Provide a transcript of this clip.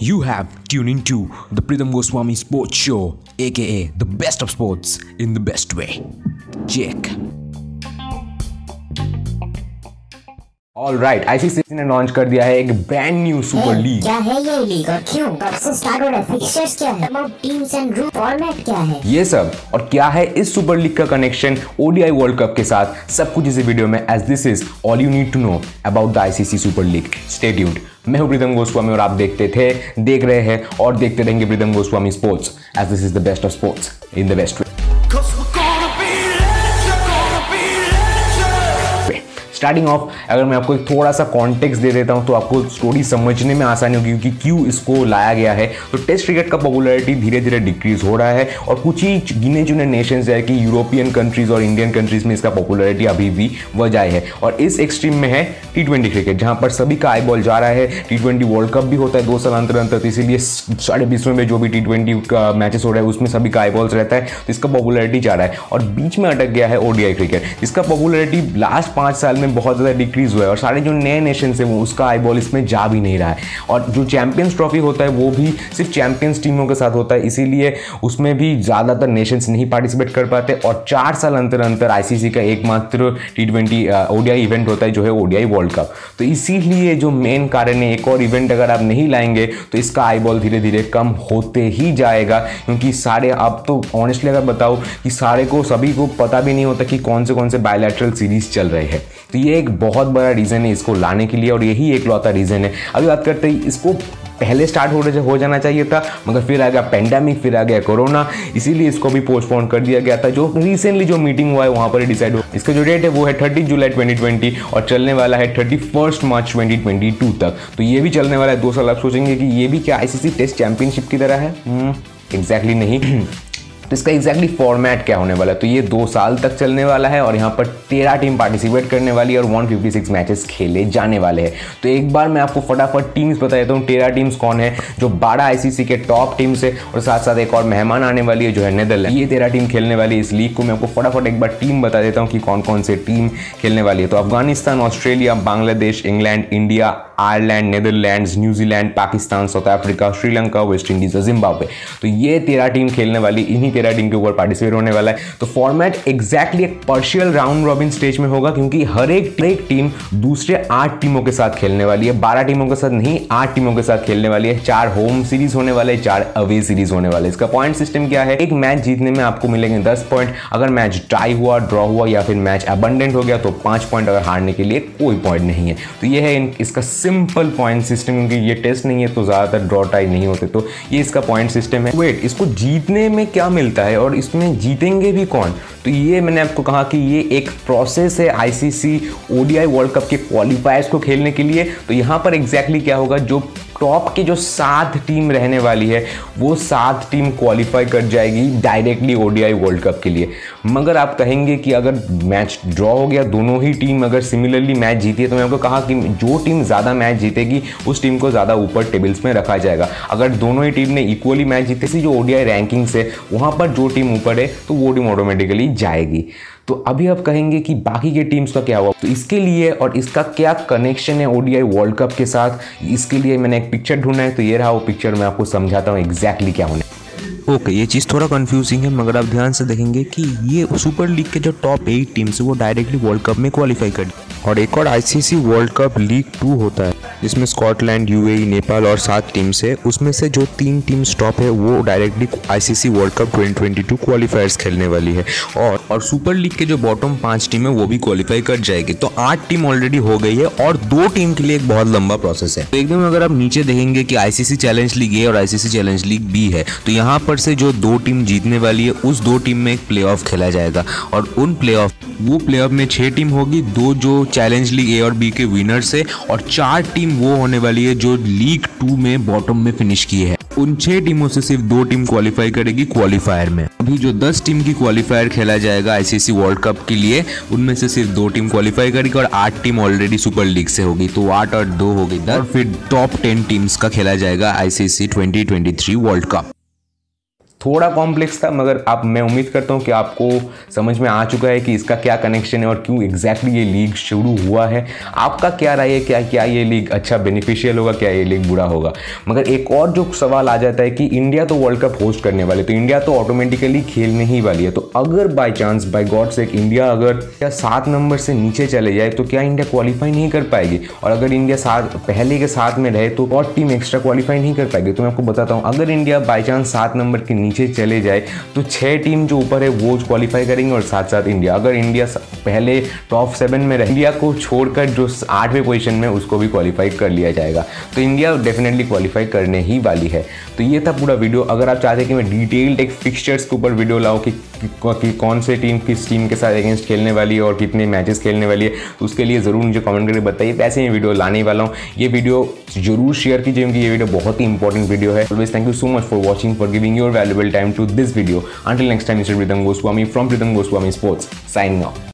You have tuned into the Pritham Goswami Sports Show, aka the best of sports in the best way. Check. All right ICC ने launch कर दिया है एक brand new super league क्या है ये league और क्यों? कब से स्टार्ट हो रहा है? फिक्चर्स क्या है? About teams and rule format क्या है? ये सब और क्या है इस सुपर लीग का कनेक्शन ओडीआई वर्ल्ड कप के साथ? सब कुछ इस वीडियो में. As this is all you need to know about the ICC super league stay tuned मैं हूँ प्रीतम गोस्वामी और आप देखते थे देख रहे हैं और देखते रहेंगे Pritam Goswami sports as this is the best of sports in the best starting of अगर मैं आपको एक थोड़ा सा कॉन्टेक्स्ट दे देता हूँ तो आपको स्टोरी समझने में आसानी होगी, क्योंकि क्यों इसको लाया गया है। तो टेस्ट क्रिकेट का पॉपुलरिटी धीरे धीरे डिक्रीज हो रहा है, और कुछ ही गिने चुने नेशंस है कि यूरोपियन कंट्रीज़ और इंडियन कंट्रीज़ में इसका पॉपुलरिटी अभी भी वजह है। और इस एक्सट्रीम में है टी ट्वेंटी क्रिकेट जहाँ पर सभी का आई बॉल जा रहा है। टी ट्वेंटी वर्ल्ड कप भी होता है, दो साल अंतर अंतर तो इसीलिए साढ़े बीसवें में जो भी टी ट्वेंटी का मैचेस हो रहा है, उसमें सभी का आई बॉल्स रहता है तो इसका पॉपुलरिटी जा रहा है। और बीच में अटक गया है ओडीआई क्रिकेट इसका पॉपुलरिटी लास्ट पाँच साल में बहुत ज़्यादा डिक्रीज हुआ है और सारे जो नए नेशन है वो उसका आई बॉल इसमें जा भी नहीं रहा है। और जो चैंपियंस ट्रॉफी होता है वो भी सिर्फ़ चैंपियंस टीमों के साथ होता है, इसीलिए उसमें भी ज़्यादातर नेशंस नहीं पार्टिसिपेट कर पाते। और चार साल अंतर अंतर आईसीसी का एकमात्र टी ट्वेंटी ओडीआई इवेंट होता है जो है ओडीआई वर्ल्ड कप तो इसीलिए जो मेन कारण है, एक और इवेंट अगर आप नहीं लाएँगे तो इसका आई बॉल धीरे धीरे कम होते ही जाएगा। क्योंकि सारे आप तो ऑनेस्टली अगर बताओ कि सारे को, सभी को पता भी नहीं होता कि कौन से कौन से बायोलैटरल सीरीज़ चल रहे हैं। तो ये एक बहुत बड़ा रीज़न है इसको लाने के लिए और यही एक लौता रीज़न है। अभी बात करते हैं, इसको पहले स्टार्ट हो हो जाना चाहिए था, मगर फिर आ गया पेंडेमिक फिर आ गया कोरोना इसीलिए इसको भी पोस्टपोन कर दिया गया था। जो रिसेंटली जो मीटिंग हुआ है, वहाँ पर डिसाइड हुआ इसका जो डेट है, वो है थर्टी जुलाई 2020 और चलने वाला है थर्टी फ़र्स्ट मार्च 2022 तक। तो ये भी चलने वाला है। दो साल आप सोचेंगे कि ये भी क्या आईसीसी टेस्ट चैंपियनशिप की तरह है? एग्जैक्टली exactly नहीं। तो इसका एग्जैक्टली फॉर्मेट क्या होने वाला है? तो ये दो साल तक चलने वाला है और यहाँ पर तेरह टीम पार्टिसिपेट करने वाली है और 156 मैचेस खेले जाने वाले हैं। तो एक बार मैं आपको फटाफट टीम्स बता देता हूँ, तेरह टीम्स कौन है, जो बारह आईसीसी के टॉप टीम्स है और साथ साथ एक और मेहमान आने वाली है, जो है नेदरलैंड ये तेरह टीम खेलने वाली है, इस लीग को मैं आपको फटाफट एक बार टीम बता देता हूँ कि कौन कौन से टीम खेलने वाली है। तो Afghanistan, Australia, Bangladesh, England, India, Ireland, Netherlands, New Zealand, Pakistan, South Africa, Sri Lanka, West Indies और जिम्बाब्वे। तो ये तेरह टीम खेलने वाली इन्हीं तेरह टीम के ऊपर पार्टिसिपेट होने वाला है। तो फॉर्मेट एग्जैक्टली एक पर्शियल राउंड रॉबिन स्टेज में होगा, क्योंकि हर एक एक टीम दूसरे आठ टीमों के साथ खेलने वाली है। बारह टीमों के साथ नहीं, आठ टीमों के साथ खेलने वाली है। चार होम सीरीज़ होने वाले चार अवे सीरीज़ होने वाले इसका पॉइंट सिस्टम क्या है? एक मैच जीतने में आपको मिलेंगे दस पॉइंट अगर मैच टाई हुआ ड्रॉ हुआ या फिर मैच अबंडेंट हो गया तो पाँच पॉइंट अगर हारने के लिए कोई पॉइंट नहीं है। तो ये है इसका सिंपल पॉइंट सिस्टम क्योंकि ये टेस्ट नहीं है तो ज़्यादातर ड्रॉ टाई नहीं होते। तो ये इसका पॉइंट सिस्टम है। वेट इसको जीतने में क्या मिलता है और इसमें जीतेंगे भी कौन? तो ये मैंने आपको कहा कि ये एक प्रोसेस है आईसीसी ओडीआई वर्ल्ड कप के क्वालिफायर्स को खेलने के लिए। तो यहाँ पर एग्जैक्टली exactly क्या होगा? जो टॉप की जो सात टीम रहने वाली है, वो सात टीम क्वालिफाई कर जाएगी डायरेक्टली ओडीआई वर्ल्ड कप के लिए। मगर आप कहेंगे कि अगर मैच ड्रॉ हो गया, दोनों ही टीम अगर सिमिलरली मैच जीती है तो मैं आपको कहा कि जो टीम ज़्यादा मैच जीतेगी, उस टीम को ज़्यादा ऊपर टेबल्स में रखा जाएगा। अगर दोनों ही टीम ने इक्वली मैच जीते सी जो ओडीआई रैंकिंग्स है, वहाँ पर जो टीम ऊपर है तो वो टीम ऑटोमेटिकली जाएगी। तो अभी आप कहेंगे कि बाकी के टीम्स का क्या हुआ? तो इसके लिए और इसका क्या कनेक्शन है ओडीआई वर्ल्ड कप के साथ? इसके लिए मैंने एक पिक्चर ढूंढा है तो ये रहा वो पिक्चर मैं आपको समझाता हूँ एग्जैक्टली क्या होने। ओके okay, ये चीज़ थोड़ा कंफ्यूजिंग है मगर आप ध्यान से देखेंगे कि ये सुपर लीग के जो टॉप एट टीम्स है वो डायरेक्टली वर्ल्ड कप में क्वालिफाई कर और एक और ICC world cup league two होता है। जिसमें स्कॉटलैंड, यूएई, नेपाल और सात टीम्स है उसमें से जो तीन टीम्स टॉप है, वो directly ICC world cup 2022 qualifiers खेलने वाली है। और और सुपर लीग के जो बॉटम पाँच टीम है, वो भी क्वालिफाई कर जाएगी। तो आठ टीम ऑलरेडी हो गई है और दो टीम के लिए एक बहुत लंबा प्रोसेस है। तो एकदम अगर आप नीचे देखेंगे कि आईसीसी चैलेंज लीग ए और आईसीसी चैलेंज लीग बी है तो यहाँ पर से जो दो टीम जीतने वाली है, उस दो टीम में एक प्ले खेला जाएगा। और उन प्ले वो प्ले में छह टीम होगी, दो जो चैलेंज लीग ए और बी के विनर्स है, और चार टीम वो होने वाली है जो लीग टू में बॉटम में फिनिश की है। उन छह टीमों से सिर्फ़ दो टीम क्वालिफाई करेगी क्वालिफायर में। अभी जो दस टीम की क्वालिफायर खेला जाएगा आईसीसी वर्ल्ड कप के लिए, उनमें से सिर्फ़ दो टीम क्वालिफाई करेगी और आठ टीम ऑलरेडी सुपर लीग से होगी। तो आठ और दो होगी और फिर टॉप टेन टीम्स का खेला जाएगा आईसीसी 2023 वर्ल्ड कप थोड़ा कॉम्प्लेक्स था, मगर आप, मैं उम्मीद करता हूँ कि आपको समझ में आ चुका है कि इसका क्या कनेक्शन है और क्यों एग्जैक्टली exactly ये लीग शुरू हुआ है। आपका क्या राय है? क्या क्या ये लीग अच्छा बेनिफिशियल होगा? क्या ये लीग बुरा होगा? मगर एक और जो सवाल आ जाता है कि इंडिया तो वर्ल्ड कप होस्ट करने वाले तो इंडिया तो ऑटोमेटिकली खेलने ही वाली है। तो अगर बाई चांस बाई गॉड से इंडिया अगर या सात नंबर से नीचे चले जाए तो क्या इंडिया क्वालिफाई नहीं कर पाएगी? और अगर इंडिया सात, पहले के साथ में रहे तो और टीम एक्स्ट्रा क्वालिफाई नहीं कर पाएगी? तो मैं आपको बताता हूँ, अगर इंडिया बाई चांस सात नंबर के नीचे चले जाए तो छः टीम जो ऊपर है वो क्वालिफाई करेंगे और साथ साथ इंडिया अगर इंडिया पहले टॉप सेवन में रहे इंडिया को छोड़कर जो आठवें पोजीशन में उसको भी क्वालिफाई कर लिया जाएगा। तो इंडिया डेफिनेटली क्वालिफाई करने ही वाली है। तो ये था पूरा वीडियो अगर आप चाहते हैं कि मैं डिटेल्ड एक फिक्सचर्स के ऊपर वीडियो लाऊँ कि, कि, कौन से टीम किस टीम के साथ अगेंस्ट खेलने वाली है और कितने मैचेस खेलने वाली है तो उसके लिए ज़रूर मुझे कमेंट करके बताइए। वैसे मैं वीडियो लाने वाला हूँ। ये वीडियो ज़रूर शेयर कीजिए, क्योंकि ये वीडियो बहुत ही इंपॉर्टेंट वीडियो है। Always thank you so much for watching for giving your valuable time to this video until next time mister Pritam Goswami from Pritam Goswami sports sign off